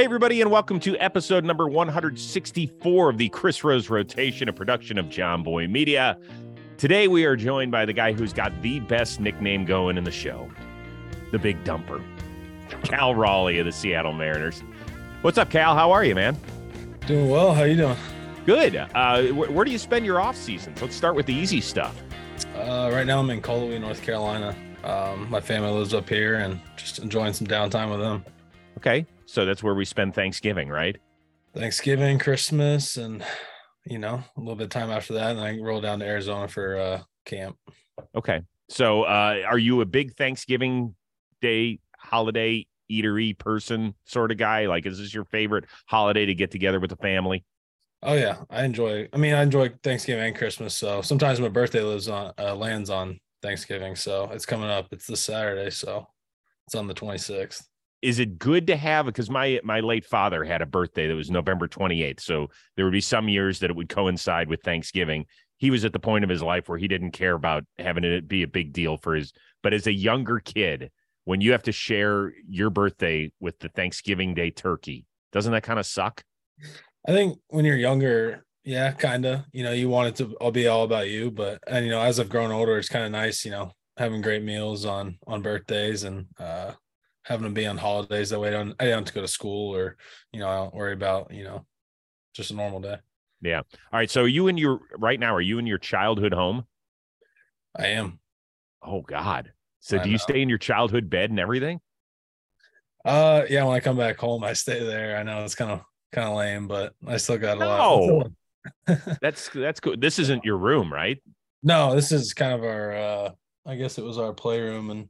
Hey, everybody, and welcome to episode number 164 of the Chris Rose Rotation, a production of Jomboy Media. Today, we are joined by the guy who's got the best nickname going in the show, the Big Dumper, Cal Raleigh of the Seattle Mariners. What's up, Cal? How are you, man? Doing well. How you doing? Good. Uh, wh- where do you spend your off seasons? Let's start with the easy stuff. Uh, right now, I'm in Cullowhee, North Carolina. Um, my family lives up here, and just enjoying some downtime with them. Okay, so that's where we spend Thanksgiving, right? Thanksgiving, Christmas, and you know a little bit of time after that, and I roll down to Arizona for uh, camp. Okay, so uh, are you a big Thanksgiving Day holiday eatery person, sort of guy? Like, is this your favorite holiday to get together with the family? Oh yeah, I enjoy. I mean, I enjoy Thanksgiving and Christmas. So sometimes my birthday lives on uh, lands on Thanksgiving, so it's coming up. It's this Saturday, so it's on the 26th. Is it good to have because my my late father had a birthday that was November 28th so there would be some years that it would coincide with Thanksgiving. He was at the point of his life where he didn't care about having it be a big deal for his but as a younger kid when you have to share your birthday with the Thanksgiving day turkey doesn't that kind of suck? I think when you're younger, yeah, kind of, you know, you want it to all be all about you, but and you know, as I've grown older, it's kind of nice, you know, having great meals on on birthdays and uh having them be on holidays. That way, I don't I don't have to go to school or you know, I don't worry about you know, just a normal day. yeah all right so you in your right now are you in your childhood home I am. oh god so I do you know. stay in your childhood bed and everything Uh, yeah. When I come back home, I stay there. I know it's kind of kind of lame, but I still got a lot. Of that's that's good this isn't your room right No, this is kind of our uh I guess it was our playroom and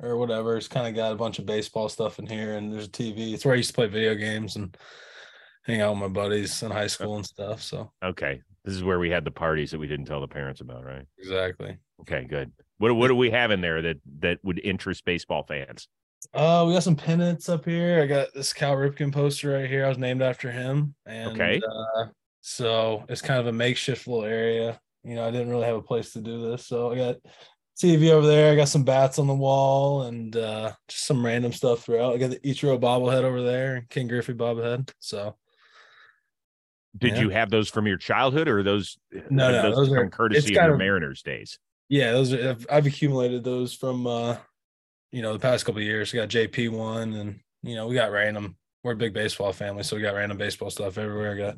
or whatever. It's kind of got a bunch of baseball stuff in here and there's a TV. It's where I used to play video games and hang out with my buddies in high school and stuff. So Okay. This is where we had the parties that we didn't tell the parents about, right? exactly. Okay, good. What what do we have in there that that would interest baseball fans? Uh we got some pennants up here. I got this Cal Ripken poster right here. I was named after him. And Okay. uh so it's kind of a makeshift little area. You know, I didn't really have a place to do this. So I got TV over there. I got some bats on the wall and uh just some random stuff throughout. I got the Ichiro bobblehead over there, and Ken Griffey bobblehead. So Did Yeah. you have those from your childhood or those No, no, those, those from are- courtesy of your of- Mariners days? yeah, those are I've, I've accumulated those from uh you know the past couple of years. We got JP one and you know we got random. We're a big baseball family, so we got random baseball stuff everywhere. I got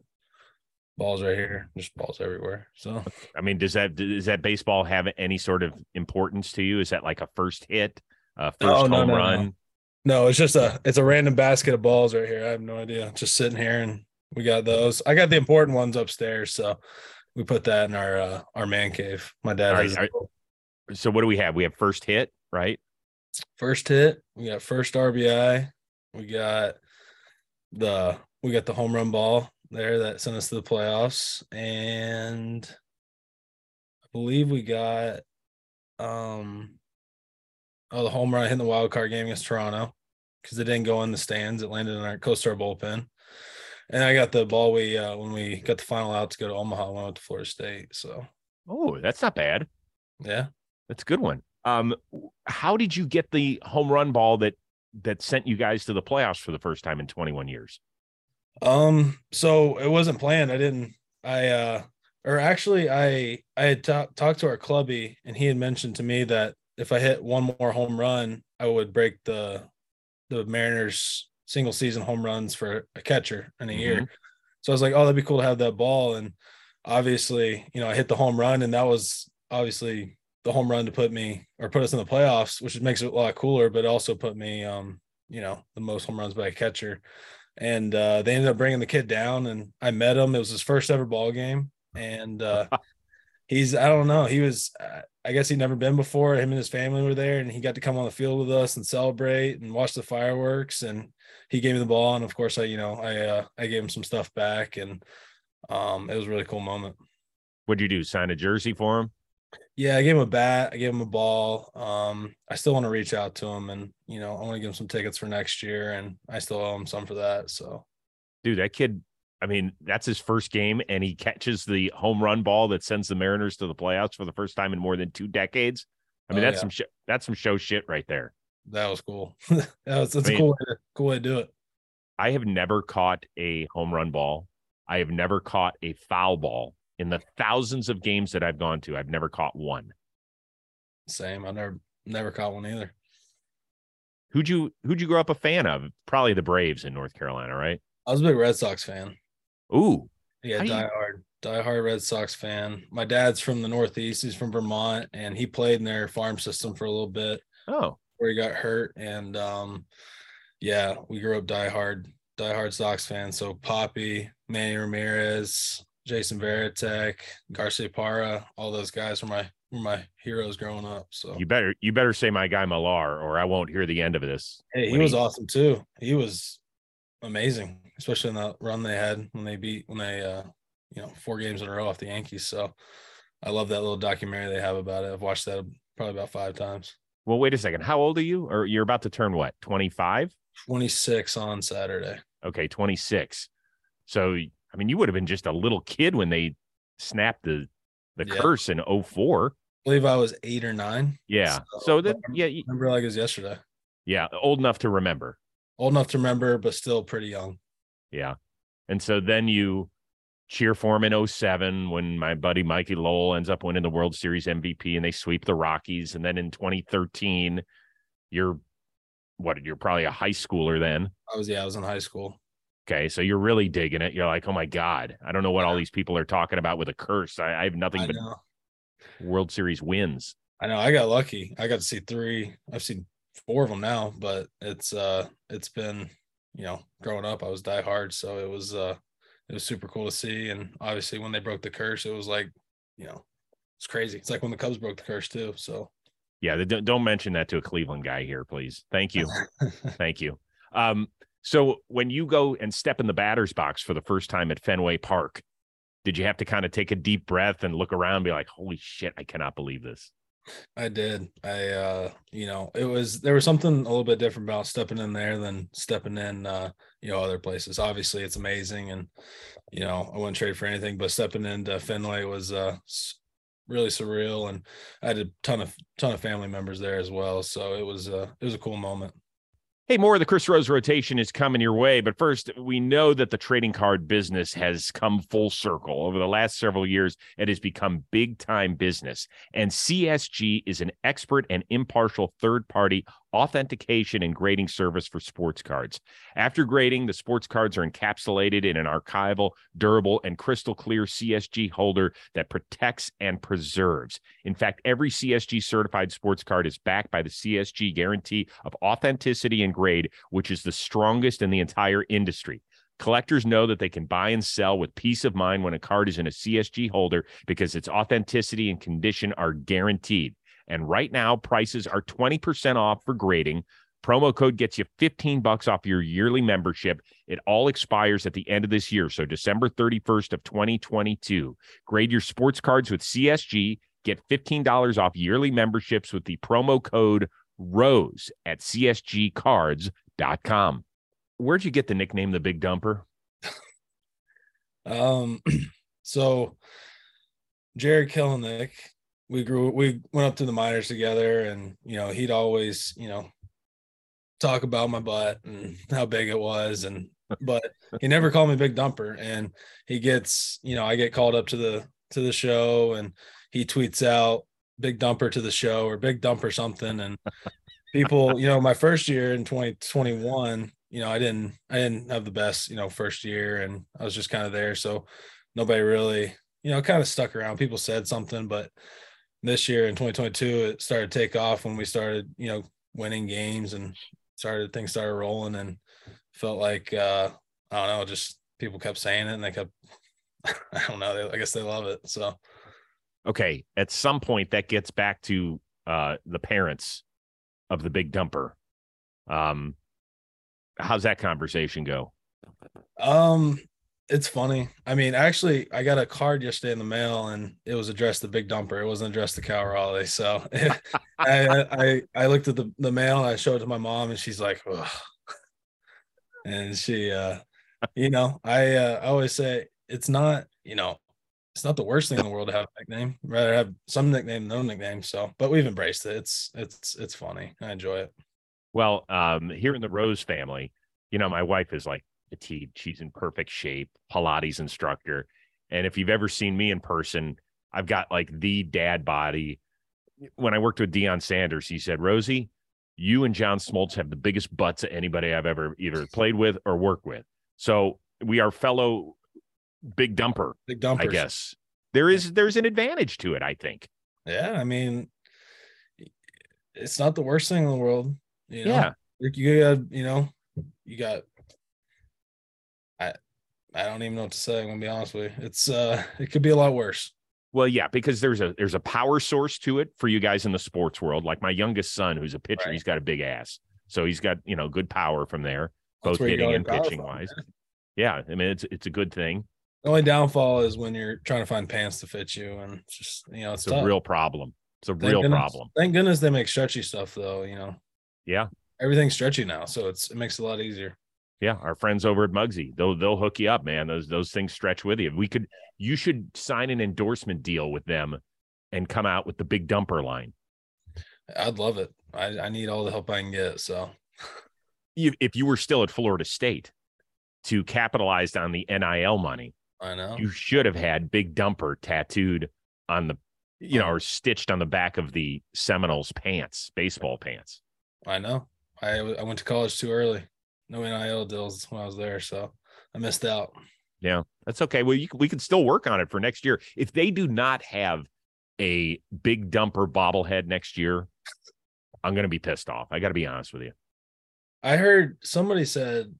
balls right here, just balls everywhere. So I mean, does that does that baseball have any sort of importance to you? Is that like a first hit, a first Oh, no, home no, no. run? no, it's just a it's a random basket of balls right here. I have no idea. Just sitting here and we got those. I got the important ones upstairs, so we put that in our uh our man cave. My dad has right, So what do we have? We have first hit, right? first hit, we got first RBI, we got the we got the home run ball there that sent us to the playoffs, and I believe we got um oh the home run hit in the wild card game against Toronto because it didn't go in the stands, it landed in our coastal bullpen. And I got the ball we uh when we got the final out to go to Omaha when I went to Florida State. So Oh, that's not bad. yeah. That's a good one. Um, how did you get the home run ball that that sent you guys to the playoffs for the first time in 21 years? Um, so it wasn't planned. I didn't, I, uh, or actually, I, I had ta- talked to our clubby and he had mentioned to me that if I hit one more home run, I would break the, the Mariners single season home runs for a catcher in a year. So I was like, oh, that'd be cool to have that ball. And obviously, you know, I hit the home run and that was obviously the home run to put me or put us in the playoffs, which makes it a lot cooler, but also put me, um, you know, the most home runs by a catcher and uh, they ended up bringing the kid down and i met him it was his first ever ball game and uh, he's i don't know he was i guess he'd never been before him and his family were there and he got to come on the field with us and celebrate and watch the fireworks and he gave me the ball and of course i you know i uh, i gave him some stuff back and um it was a really cool moment What'd you do? Sign a jersey for him? Yeah i gave him a bat i gave him a ball um i still want to reach out to him and you know i want to give him some tickets for next year and i still owe him some for that so Dude, that kid, I mean, that's his first game and he catches the home run ball that sends the Mariners to the playoffs for the first time in more than two decades. I mean, Oh, that's yeah. some sh- that's some show shit right there. that was cool. that was that's I a mean- cool way to, cool way to do it. I have never caught a home run ball. I have never caught a foul ball in the thousands of games that I've gone to. I've never caught one. Same. I never never caught one either. Who'd you who'd you grow up a fan of? Probably the Braves in North Carolina, right? I was a big Red Sox fan. Ooh. Yeah, do you- diehard, diehard Red Sox fan. My dad's from the Northeast. He's from Vermont, and he played in their farm system for a little bit Oh. where he got hurt. And um, yeah, we grew up diehard, diehard Sox fans. So Papi, Manny Ramirez, Jason Varitek, Garcia Parra, all those guys were my were my heroes growing up. So You better you better say my guy Millar, or I won't hear the end of this. Hey, he was he- awesome too. He was amazing, especially in that run they had when they beat when they uh you know four games in a row off the Yankees. So I love that little documentary they have about it. I've watched that probably about five times. Well, wait a second. How old are you? Or you're about to turn what? 25? 26 on Saturday. Okay, 26. So I mean, you would have been just a little kid when they snapped the the Yeah. curse in 04. I believe I was eight or nine. Yeah. So, So that yeah, y- remember like it was yesterday. yeah, old enough to remember. Old enough to remember, but still pretty young. Yeah. And so then you cheer for him in 07 when my buddy Mikey Lowell ends up winning the World Series MVP and they sweep the Rockies. And then in 2013, you're what you're probably a high schooler then. I was yeah, I was in high school. Okay. So you're really digging it. You're like, oh my God, I don't know what all these people are talking about with a curse. I, I have nothing I but know. World Series wins. I know. I got lucky. I got to see three. I've seen four of them now, but it's uh it's been you know growing up I was die hard, so it was uh it was super cool to see. And obviously when they broke the curse, it was like you know it's crazy. It's like when the Cubs broke the curse too. So Yeah. Don't, don't mention that to a Cleveland guy here, please. Thank you. Thank you. Um, so when you go and step in the batter's box for the first time at Fenway Park, did you have to kind of take a deep breath and look around and be like, holy shit, I cannot believe this? I did. I uh you know, it was there was something a little bit different about stepping in there than stepping in uh, you know, other places. Obviously it's amazing and you know, I wouldn't trade for anything, but stepping into Fenway was uh really surreal and I had a ton of ton of family members there as well. So it was uh it was a cool moment. Hey, more of the Chris Rose rotation is coming your way. But first, we know that the trading card business has come full circle. Over the last several years, it has become big time business. And CSG is an expert and impartial third party authentication and grading service for sports cards. After grading, the sports cards are encapsulated in an archival, durable, and crystal clear CSG holder that protects and preserves. In fact, every CSG certified sports card is backed by the CSG guarantee of authenticity and grade, which is the strongest in the entire industry. Collectors know that they can buy and sell with peace of mind when a card is in a CSG holder because its authenticity and condition are guaranteed. And right now, prices are 20% off for grading. Promo code gets you 15 bucks off your yearly membership. It all expires at the end of this year, so December 31st of 2022. Grade your sports cards with CSG. Get $15 off yearly memberships with the promo code ROSE at csgcards.com. Where'd you get the nickname the Big Dumper? Um so Jarred Kelenic, we grew we went up to the minors together and you know he'd always, you know, talk about my butt and how big it was and but he never called me big dumper. And he gets you know i get called up to the to the show and he tweets out big dumper to the show or big dumper something. And people you know my first year in 2021 you know i didn't i didn't have the best you know first year and i was just kind of there. So nobody really you know kind of stuck around. People said something but this year in 2022 it started to take off when we started you know winning games and started things started rolling and felt like uh I don't know, just people kept saying it and they kept I don't know, they, I guess they love it. So Okay, at some point that gets back to uh, the parents of the Big Dumper. Um, how's that conversation go? um it's funny. I mean, actually I got a card yesterday in the mail and it was addressed to Big Dumper. It wasn't addressed to Cal Raleigh. So I, I I looked at the, the mail and I showed it to my mom and she's like, Ugh. and she uh you know, I uh I always say it's not, you know, it's not the worst thing in the world to have a nickname. Rather have some nickname, no nickname. So, but we've embraced it. It's it's it's funny. I enjoy it. Well, um, here in the Rose family, you know, my wife is like She's in perfect shape, Pilates instructor. And if you've ever seen me in person, I've got like the dad body. When I worked with Deion Sanders, he said, Rosie, you and John Smoltz have the biggest butts of anybody I've ever either played with or worked with. So we are fellow big dumper, Big dumper. I guess. There is there's an advantage to it, I think. Yeah, I mean, it's not the worst thing in the world. You know? Yeah. You got, you know, you got. I, don't even know what to say. I'm gonna be honest with you. It's uh, it could be a lot worse. Well, yeah, because there's a there's a power source to it for you guys in the sports world. Like my youngest son, who's a pitcher, Right. he's got a big ass, so he's got you know good power from there, That's both hitting and pitching from, wise. man. Yeah, I mean it's it's a good thing. The only downfall is when you're trying to find pants to fit you, and it's just you know it's, It's a real problem. It's a Thank real goodness- problem. Thank goodness they make stretchy stuff though. You know, Yeah, everything's stretchy now, so it's it makes it a lot easier. Yeah. Our friends over at Mugsy, they'll they'll hook you up, man. Those those things stretch with you. We could you should sign an endorsement deal with them and come out with the big dumper line. I'd love it. I, I need all the help I can get. So You, if you were still at Florida State to capitalize on the NIL money, I know. you should have had big dumper tattooed on the you know or stitched on the back of the seminoles pants baseball pants I know. I, I went to college too early. No NIL deals when I was there, so I missed out. yeah that's okay well you, we can still work on it for next year if they do not have a big dumper bobblehead next year i'm going to be pissed off i got to be honest with you I heard somebody said,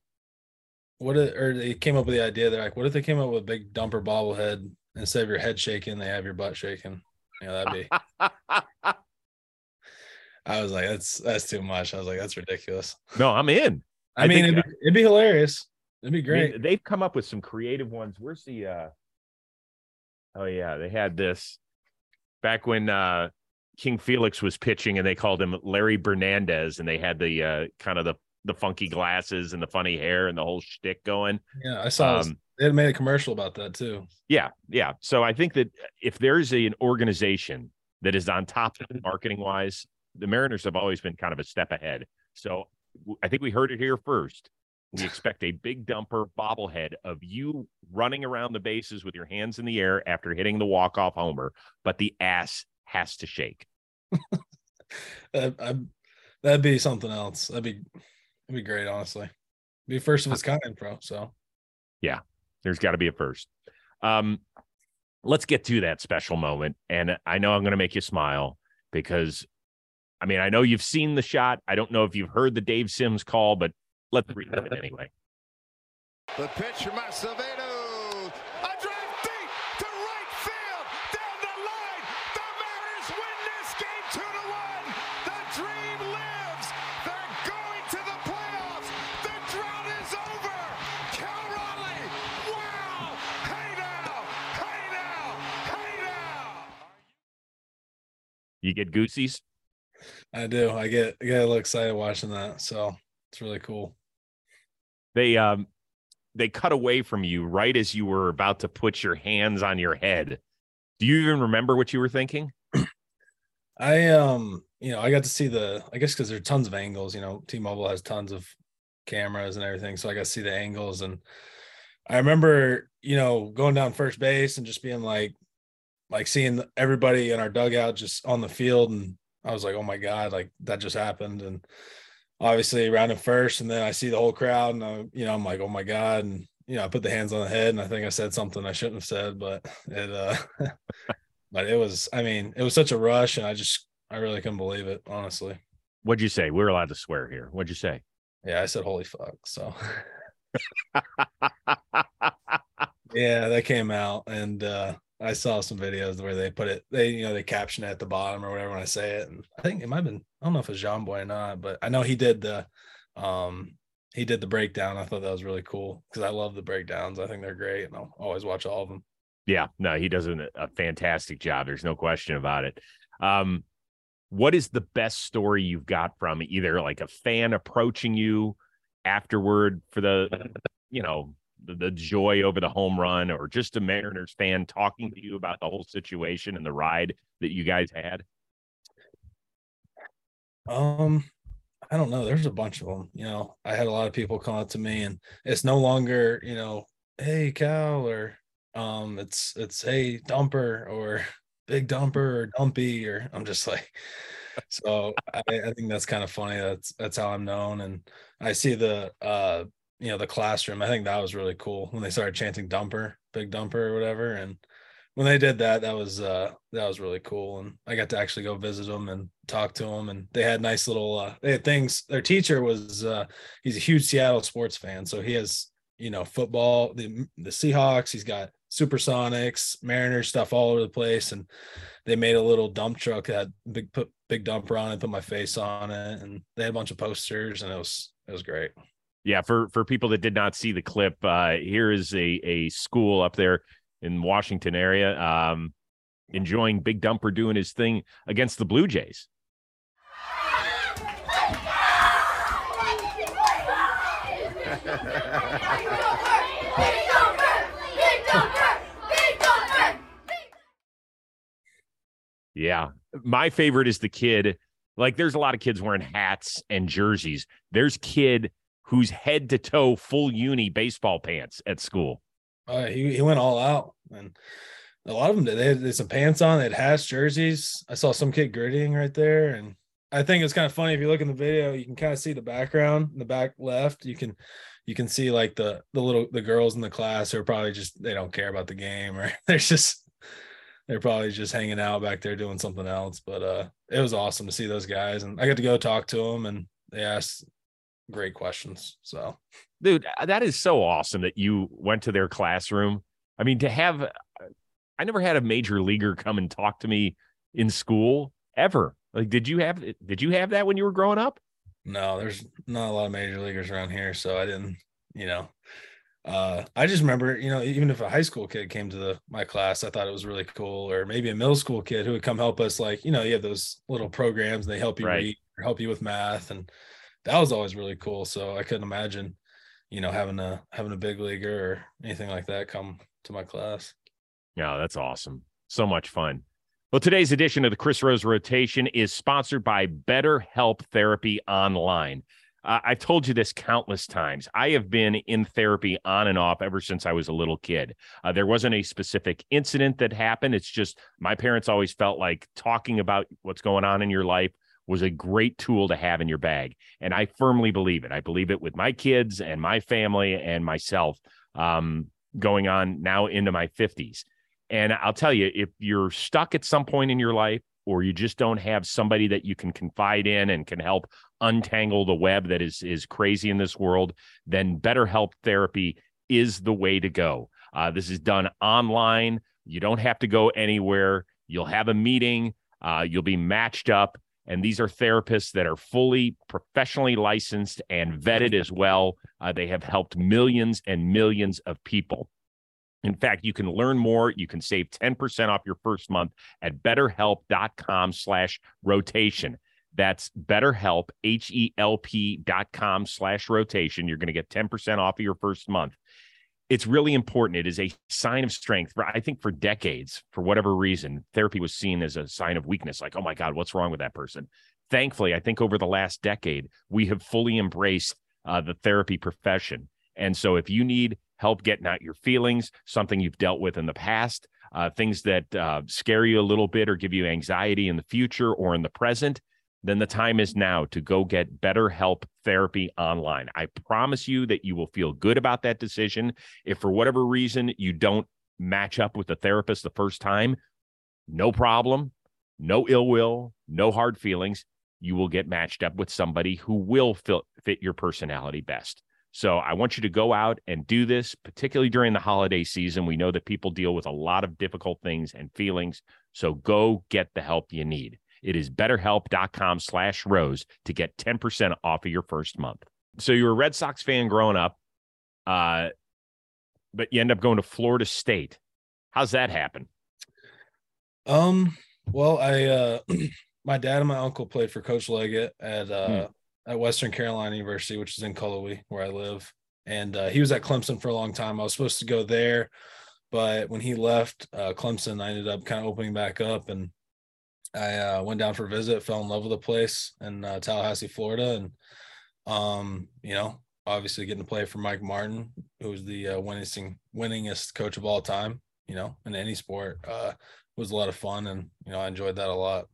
"What?" If, or they came up with the idea. They're like, "What if they came up with a big dumper bobblehead instead of your head shaking, they have your butt shaking?" Yeah, that'd be. I was like, "That's that's too much." I was like, "That's ridiculous." no i'm in I, I mean, it'd, be, it'd be hilarious. It'd be I mean, great. they've come up with some creative ones where's the uh oh yeah they had this back when uh king felix was pitching and they called him larry bernandez and they had the uh kind of the the funky glasses and the funny hair and the whole shtick going yeah, I saw. um, They had made a commercial about that too. Yeah, yeah. So I think that if there's a, an organization that is on top of marketing wise, the Mariners have always been kind of a step ahead. So I think we heard it here first. We expect a big dumper bobblehead of you running around the bases with your hands in the air after hitting the walk off homer, but the ass has to shake. That, I, that'd be something else. That'd be that'd be great, honestly. Be first of its kind, bro. So yeah, There's got to be a first. Um, let's get to that special moment. And I know I'm going to make you smile because, I mean, I know you've seen the shot. I don't know if you've heard the Dave Sims call, but let's read it anyway. The pitch from Acevedo. A drive deep to right field. Down the line. The Mariners win this game 2 to 1. The dream lives. They're going to the playoffs. The drought is over. Cal Raleigh. Wow. Hey now. Hey now. Hey now. You get goosies. I do. I get I get a little excited watching that. So it's really cool. They um they cut away from you right as you were about to put your hands on your head. Do you even remember what you were thinking? I um, you know, I got to see the I guess because there's tons of angles, you know, T-Mobile has tons of cameras and everything. So I got to see the angles. And I remember, you know, going down first base and just being like, like seeing everybody in our dugout just on the field. And I was like, oh my God, like that just happened. And obviously rounded first, and then I see the whole crowd, and I, you know, I'm like, oh my God. And you know, I put the hands on the head, and I think I said something I shouldn't have said, but it uh but it was, I mean, it was such a rush, and I just I really couldn't believe it, honestly. What'd you say? We're allowed to swear here. What'd you say? Yeah, I said holy fuck. So yeah, that came out and uh I saw some videos where they put it, they you know, they caption it at the bottom or whatever when I say it. And I think it might have been, I don't know if it's Jomboy or not, but I know he did the um he did the breakdown. I thought that was really cool because I love the breakdowns. I think they're great and I'll always watch all of them. Yeah, no, he does a, a fantastic job. There's no question about it. Um, what is the best story you've got from either like a fan approaching you afterward for the, you know, the, joy over the home run, or just a Mariners fan talking to you about the whole situation and the ride that you guys had? Um, I don't know. There's a bunch of them. You know, I had a lot of people come up to me, and it's no longer, you know, hey Cal, or um, it's it's hey Dumper, or big Dumper, or Dumpy, or I'm just like, so I, I think that's kind of funny. That's that's how I'm known, and I see the uh, you know, the classroom. I think that was really cool when they started chanting Dumper, big Dumper, or whatever, and when they did that, that was uh that was really cool. And I got to actually go visit them and talk to them. And they had nice little uh they had things. Their teacher was uh he's a huge Seattle sports fan. So he has, you know, football, the the Seahawks, he's got supersonics, Mariners stuff all over the place. And they made a little dump truck that big put big dumper on it, put my face on it, and they had a bunch of posters and it was it was great. Yeah, for for people that did not see the clip, uh, here is a a school up there in Washington area, um, enjoying Big Dumper doing his thing against the Blue Jays. Yeah. My favorite is the kid. Like, there's a lot of kids wearing hats and jerseys. There's kid who's head to toe full uni baseball pants at school. Uh, he, he went all out, and a lot of them did. They had, some pants on. They had hats, jerseys. I saw some kid grittying right there, and I think it's kind of funny if you look in the video, you can kind of see the background in the back left. You can you can see like the the little the girls in the class who are probably just they don't care about the game or they're just they're probably just hanging out back there doing something else. But uh it was awesome to see those guys, and I got to go talk to them, and they asked great questions. So. Dude uh, that is so awesome that you went to their classroom. I mean to have uh, i never had a major leaguer come and talk to me in school ever. Like did you have did you have that when you were growing up? No there's not a lot of major leaguers around here so i didn't you know. Uh i just remember you know even if a high school kid came to the my class i thought it was really cool. Or maybe a middle school kid who would come help us like you know you have those little programs and they help you right. read or help you with math and that was always really cool so i couldn't imagine you know, having a having a big leaguer or anything like that come to my class. Yeah, that's awesome. So much fun. Well, today's edition of the Chris Rose Rotation is sponsored by Better Help Therapy Online. Uh, I've told you this countless times. I have been in therapy on and off ever since I was a little kid. Uh, there wasn't a specific incident that happened. It's just my parents always felt like talking about what's going on in your life was a great tool to have in your bag. And I firmly believe it. I believe it with my kids and my family and myself um, going on now into my 50s. And I'll tell you, if you're stuck at some point in your life, or you just don't have somebody that you can confide in and can help untangle the web that is is crazy in this world, then BetterHelp therapy is the way to go. Uh, this is done online. You don't have to go anywhere. You'll have a meeting. Uh, you'll be matched up. And these are therapists that are fully professionally licensed and vetted as well. Uh, they have helped millions and millions of people. In fact, you can learn more. You can save 10% off your first month at betterhelp.com slash rotation. That's betterhelp, H-E-L-P dot com slash rotation. You're going to get 10% off of your first month it's really important. It is a sign of strength. I think for decades, for whatever reason, therapy was seen as a sign of weakness. Like, oh my God, what's wrong with that person? Thankfully, I think over the last decade, we have fully embraced uh, the therapy profession. And so, if you need help getting out your feelings, something you've dealt with in the past, uh, things that uh, scare you a little bit or give you anxiety in the future or in the present, then the time is now to go get BetterHelp therapy online. I promise you that you will feel good about that decision. If for whatever reason you don't match up with the therapist the first time, no problem, no ill will, no hard feelings. You will get matched up with somebody who will fit your personality best. So I want you to go out and do this, particularly during the holiday season. We know that people deal with a lot of difficult things and feelings. So go get the help you need. It is betterhelp.com slash rose to get 10% off of your first month. So you were a Red Sox fan growing up, uh, but you end up going to Florida State. How's that happen? Um, well, I uh my dad and my uncle played for Coach Leggett at uh hmm. at Western Carolina University, which is in Cullowhee, where I live. And uh, he was at Clemson for a long time. I was supposed to go there, but when he left uh, Clemson, I ended up kind of opening back up and I uh, went down for a visit, fell in love with the place in uh, Tallahassee, Florida, and um, you know, obviously getting to play for Mike Martin, who's the uh, winningest winningest coach of all time. You know, in any sport, uh, was a lot of fun, and you know, I enjoyed that a lot.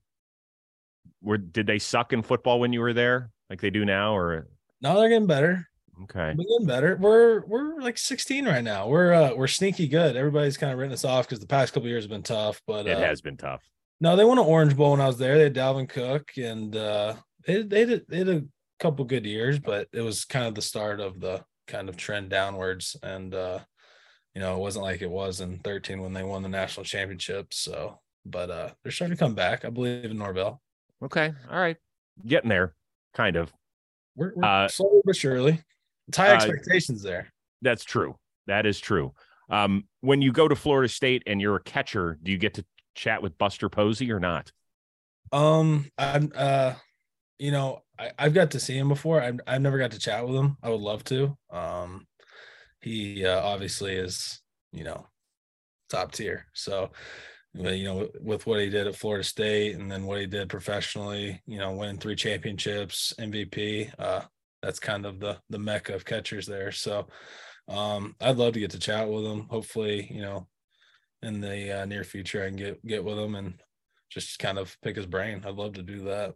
Were did they suck in football when you were there, like they do now, or no? they're getting better. okay? We're getting better. We're we're like 16 right now. We're uh we're sneaky good. Everybody's kind of written us off because the past couple years have been tough. But It uh, has been tough. No, they won an Orange Bowl when I was there. They had Dalvin Cook and uh they they did they had a couple good years, but it was kind of the start of the kind of trend downwards. And uh, you know, it wasn't like it was in 13 when they won the national championship. So but uh they're starting to come back. I believe in Norvell. Okay, all right, getting there, kind of. We're, we're Uh, slowly but surely. It's high uh, expectations there. That's true. That is true. Um, when you go to Florida State and you're a catcher, do you get to chat with Buster Posey or not? Um, I'm uh, you know, I, I've got to see him before. I've I've never got to chat with him. I would love to. Um, he uh, obviously is, you know, top tier. So, you know, with what he did at Florida State and then what he did professionally, you know, winning three championships, MVP. Uh, that's kind of the the mecca of catchers there. So, um, I'd love to get to chat with him. Hopefully, you know, in the uh, near future, I can get get with him and just kind of pick his brain. I'd love to do that.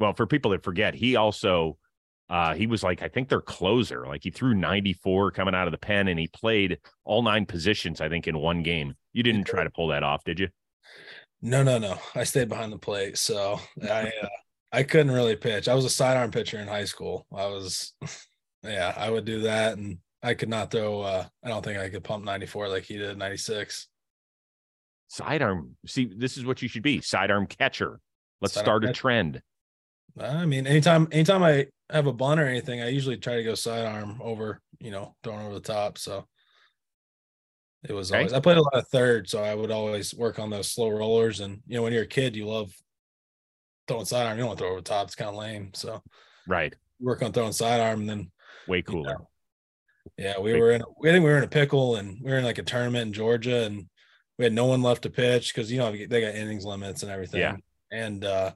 Well, for people that forget, he also uh he was like I think their closer. Like he threw 94 coming out of the pen and he played all nine positions I think in one game. You didn't try to pull that off, did you? No, no, no. I stayed behind the plate, so I uh, I couldn't really pitch. I was a sidearm pitcher in high school. I was, yeah, I would do that, and I could not throw. uh I don't think I could pump 94 like he did 96. Sidearm. See, this is what you should be. Sidearm catcher. Let's Sidearm start a trend. I mean, anytime, anytime I have a bunt or anything, I usually try to go sidearm over, you know, throwing over the top. So it was always. I played a lot of third, so I would always work on those slow rollers. And you know, when you're a kid, you love throwing sidearm. You don't want to throw over the top; it's kind of lame. So Right. work on throwing sidearm, and then Way cooler. yeah, we Big- were in. I think we were in a pickle, and we were in like a tournament in Georgia, and we had no one left to pitch because you know they got innings limits and everything. Yeah. And uh,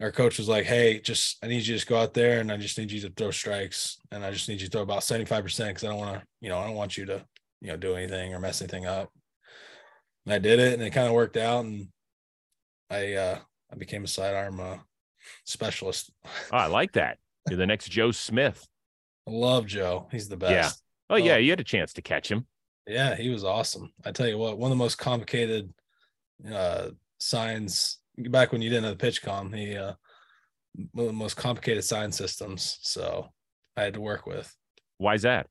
our coach was like, "Hey, just I need you to just go out there, and I just need you to throw strikes, and I just need you to throw about seventy five percent because I don't want to, you know, I don't want you to, you know, do anything or mess anything up." And I did it, and it kind of worked out, and I uh, I became a sidearm uh, specialist. Oh, I like that. You're the next Joe Smith. I love Joe. He's the best. Yeah. Oh, yeah, you had a chance to catch him. Yeah, he was awesome. I tell you what, one of the most complicated uh signs back when you didn't have the PitchCom, he uh one of the most complicated sign systems. So I had to work with. Why is that?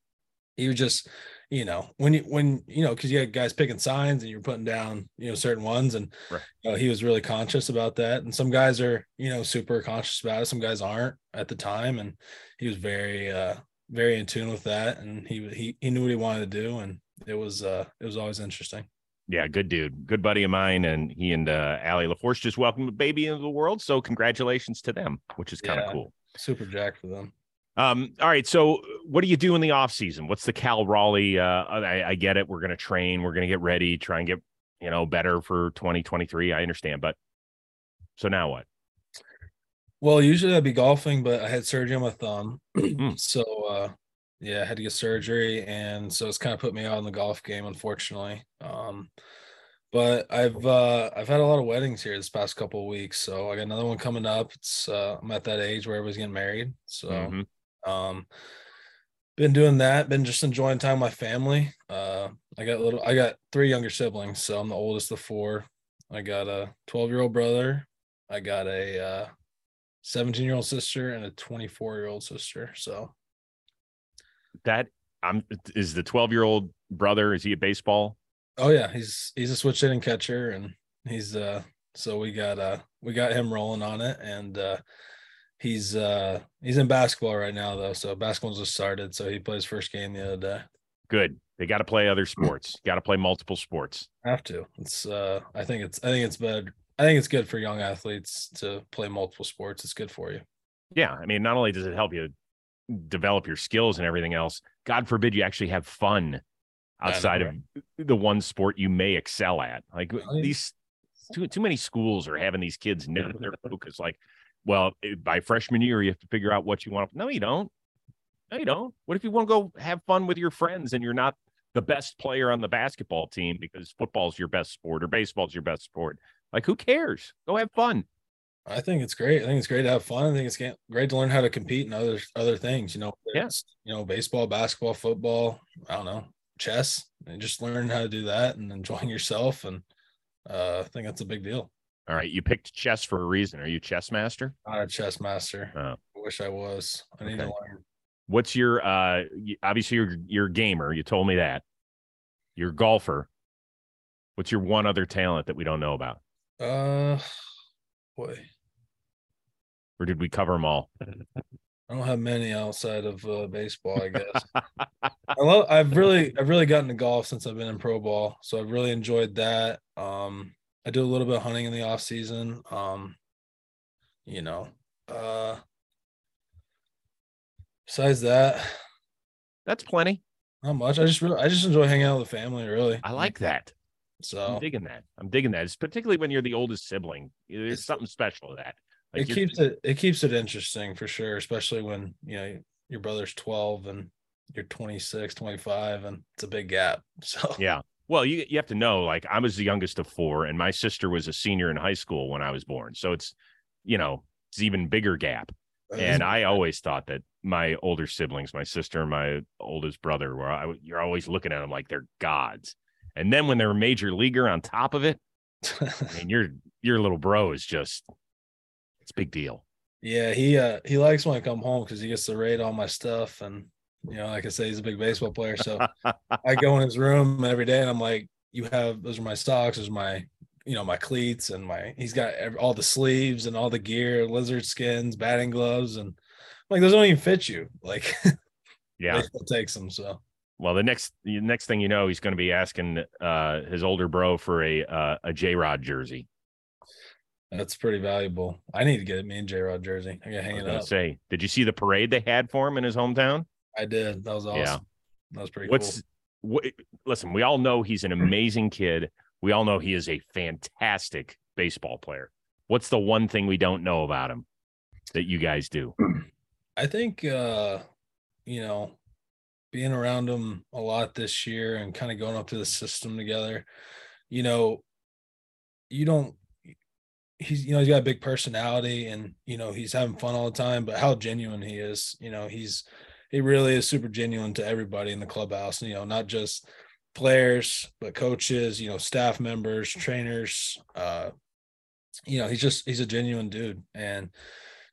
He was just, you know, when you when you know, because you had guys picking signs and you're putting down, you know, certain ones, and Right. you know, he was really conscious about that. And some guys are, you know, super conscious about it. Some guys aren't at the time, and he was very uh very in tune with that, and he he he knew what he wanted to do, and it was uh it was always interesting. Yeah, good dude. Good buddy of mine. And he and uh, Allie LaForce just welcomed a baby into the world. So congratulations to them, which is kind of Yeah. cool. Super jack for them. Um, all right. So what do you do in the off season? What's the Cal Raleigh? Uh, I, I get it. We're going to train. We're going to get ready, try and get, you know, better for 2023. I understand. But so now what? Well, usually I'd be golfing, but I had surgery on my thumb. Mm. so uh yeah, I had to get surgery and so it's kind of put me out in the golf game, unfortunately. Um but I've uh I've had a lot of weddings here this past couple of weeks. So I got another one coming up. It's uh I'm at that age where everybody's getting married. So Mhm. um been doing that, been just enjoying time with my family. Uh I got little I got three younger siblings, so I'm the oldest of four. I got a 12 year old brother. I got a uh 17 year old sister and a 24 year old sister. So That I'm is the 12 year old brother. Is he a baseball? oh yeah, he's he's a switch hitting catcher and he's uh so we got uh we got him rolling on it and uh he's uh he's in basketball right now though. So basketball's just started. So he plays first game the other day. Good. They got to play other sports. Got to play multiple sports. Have to. It's uh I think it's I think it's bad. I think it's good for young athletes to play multiple sports. It's good for you. Yeah. I mean, not only does it help you develop your skills and everything else, God forbid you actually have fun I know, outside of the one sport you may excel at. Like these too too many schools are having these kids narrow their focus. Like, well, eh, by freshman year, you have to figure out what you want. No, you don't. No, you don't. What if you want to go have fun with your friends and you're not the best player on the basketball team because football's your best sport or baseball's your best sport? Like, who cares? Go have fun. I think it's great. I think it's great to have fun. I think it's great to learn how to compete in other other things. You know, yeah. you know, baseball, basketball, football. I don't know, chess, and just learn how to do that and enjoying yourself. And uh, I think that's a big deal. All right, you picked chess for a reason. Are you chess master? Not a chess master. Oh. I wish I was. I need okay. to learn. What's your uh? Obviously, you're you're a gamer. You told me that. You're a golfer. What's your one other talent that we don't know about? Uh, boy. Or did we cover them all? I don't have many outside of uh, baseball, I guess. I love. I've really, I've really gotten to golf since I've been in pro ball, so I've really enjoyed that. Um, I do a little bit of hunting in the off season. Um, you know, uh, besides that, that's plenty. Not much. I just really, I just enjoy hanging out with the family. Really, I like that. So I'm digging that. I'm digging that. It's particularly when you're the oldest sibling. There's something special to that. Like it keeps it it keeps it interesting for sure, especially when you know your brother's 12 and you're 26, 25, and it's a big gap. So yeah. Well, you you have to know, like I was the youngest of four, and my sister was a senior in high school when I was born. So it's you know, it's even bigger gap. And I always thought that my older siblings, my sister and my oldest brother, were I, you're always looking at them like they're gods. And then when they're a major leaguer on top of it, I mean, your your little bro is just it's a big deal. Yeah, he uh he likes when I come home because he gets to rate all my stuff and you know, like I say, he's a big baseball player. So I go in his room every day and I'm like, you have those are my socks, those are my you know my cleats and my he's got all the sleeves and all the gear, lizard skins, batting gloves, and like those don't even fit you. Like, yeah, it takes them. So well, the next the next thing you know, he's going to be asking uh, his older bro for a uh, a J Rod jersey. That's pretty valuable. I need to get me and J Rod jersey. I got hang it up. Say, did you see the parade they had for him in his hometown? I did. That was awesome. Yeah. That was pretty What's, cool. What, listen, we all know he's an amazing kid. We all know he is a fantastic baseball player. What's the one thing we don't know about him that you guys do? I think uh, you know, being around him a lot this year and kind of going up to the system together, you know, you don't he's you know he's got a big personality and you know he's having fun all the time but how genuine he is you know he's he really is super genuine to everybody in the clubhouse you know not just players but coaches you know staff members trainers uh you know he's just he's a genuine dude. And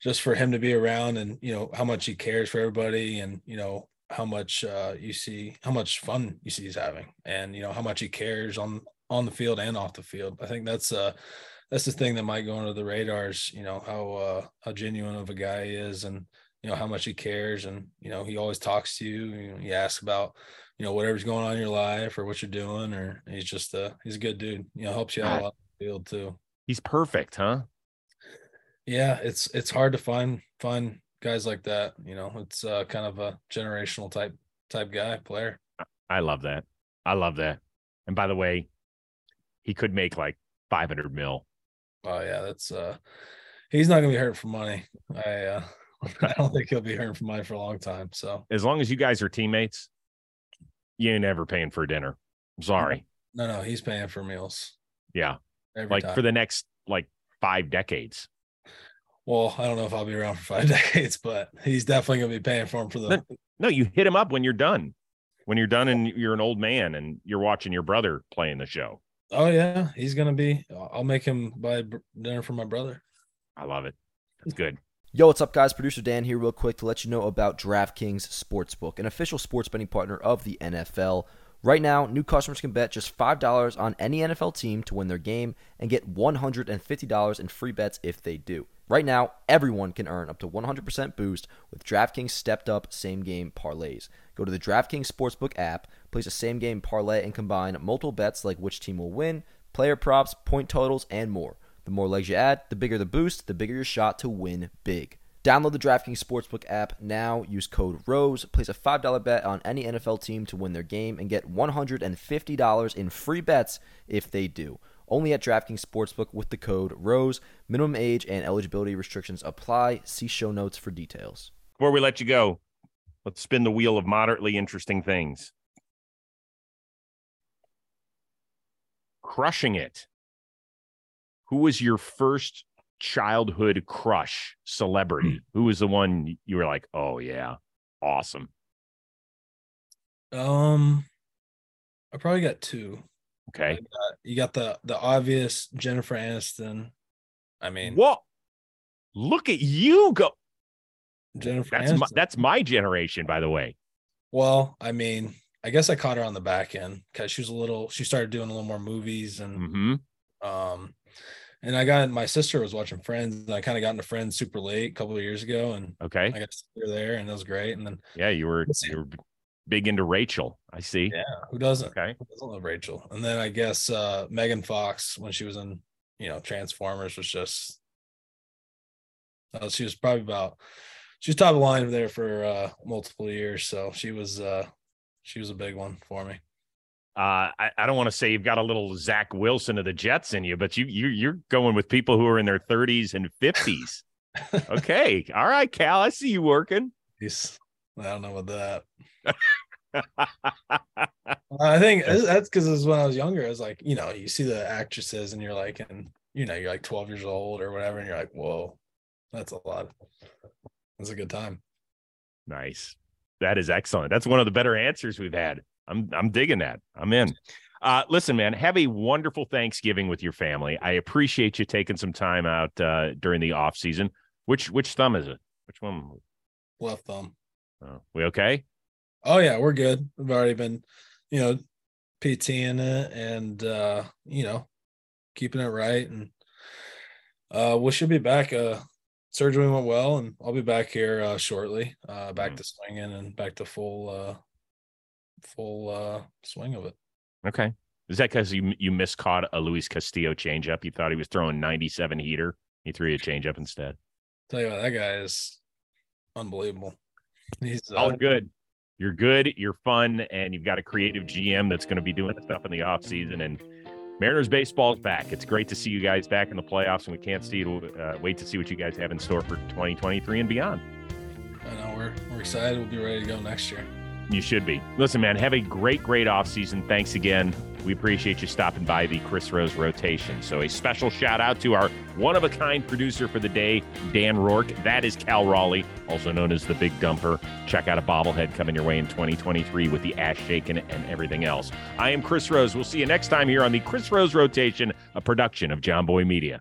just for him to be around and you know how much he cares for everybody and you know how much uh you see how much fun you see he's having and you know how much he cares on on the field and off the field i think that's uh that's the thing that might go under the radars. You know how uh, how genuine of a guy he is, and you know how much he cares, and you know he always talks to you. you know, he asks about you know whatever's going on in your life or what you're doing, or he's just a he's a good dude. You know, helps you out a lot the field too. He's perfect, huh? Yeah, it's it's hard to find find guys like that. You know, it's uh, kind of a generational type type guy player. I love that. I love that. And by the way, he could make like 500 mil Oh yeah, that's uh he's not gonna be hurt for money. I uh I don't think he'll be hurt for money for a long time. So as long as you guys are teammates, you ain't ever paying for dinner. I'm sorry. No, no, he's paying for meals. Yeah. like time. for the next like five decades. Well, I don't know if I'll be around for five decades, but he's definitely gonna be paying for him for the no, no, you hit him up when you're done. When you're done and you're an old man and you're watching your brother playing the show. Oh yeah, he's gonna be. I'll make him buy dinner for my brother. I love it. That's good. Yo, what's up, guys? Producer Dan here, real quick to let you know about DraftKings Sportsbook, an official sports betting partner of the NFL. Right now, new customers can bet just $5 on any NFL team to win their game and get $150 in free bets if they do. Right now, everyone can earn up to 100% boost with DraftKings stepped up same game parlays. Go to the DraftKings Sportsbook app, place a same game parlay, and combine multiple bets like which team will win, player props, point totals, and more. The more legs you add, the bigger the boost, the bigger your shot to win big. Download the DraftKings Sportsbook app now. Use code ROSE. Place a $5 bet on any NFL team to win their game and get $150 in free bets if they do. Only at DraftKings Sportsbook with the code ROSE. Minimum age and eligibility restrictions apply. See show notes for details. Before we let you go, let's spin the wheel of moderately interesting things. Crushing it. Who was your first childhood crush celebrity? Who was the one you were like, oh yeah, awesome? Um, I probably got two. Okay. You got the the obvious Jennifer Aniston. I mean, What? Look at you go. Jennifer That's Aniston. my, that's my generation, by the way. well, I mean, I guess I caught her on the back end because she was a little. She started doing a little more movies and hmm um, and I got my sister was watching Friends and I kind of got into Friends super late a couple of years ago and Okay. I got to see her there and that was great. And then Yeah, you were you were big into Rachel. I see. yeah, who doesn't? Okay. Who doesn't love Rachel? And then I guess uh Megan Fox when she was in you know Transformers was just. Uh, she was probably about she was top of the line there for uh multiple years so she was uh she was a big one for me Uh, I, I don't want to say you've got a little Zach Wilson of the Jets in you, but you you you're going with people who are in their 30s and 50s. okay. All right, Cal. I see you working. He's, i don't know about that i think that's because when i was younger i was like you know you see the actresses and you're like and you know you're like 12 years old or whatever and you're like whoa that's a lot that's a good time Nice. That is excellent. That's one of the better answers we've had. I'm I'm digging that. I'm in. Uh, listen, man, have a wonderful Thanksgiving with your family. I appreciate you taking some time out uh, during the off season. Which which thumb is it? Which one? left thumb Oh, we okay? oh yeah we're good we've already been you know pting it and uh you know keeping it right and uh we should be back uh surgery went well and i'll be back here uh shortly uh back Mhm. to swinging and back to full uh full uh swing of it Okay. Is that because you you miscaught a Luis Castillo changeup? You thought he was throwing 97 heater. He threw you a changeup instead. tell you what that guy is unbelievable he's All good. You're good. You're fun, and you've got a creative GM that's going to be doing stuff in the off season. And Mariners baseball is back. It's great to see you guys back in the playoffs, and we can't see uh, wait to see what you guys have in store for 2023 and beyond. i know we're we're excited we'll be ready to go next year You should be. Listen, man, have a great, great offseason. Thanks again. We appreciate you stopping by the Chris Rose rotation. So, a special shout out to our one of a kind producer for the day, Dan Rourke. That is Cal Raleigh, also known as the Big Dumper. Check out a bobblehead coming your way in 2023 with the ass shaking and everything else. I am Chris Rose. We'll see you next time here on the Chris Rose rotation, a production of Jomboy Media.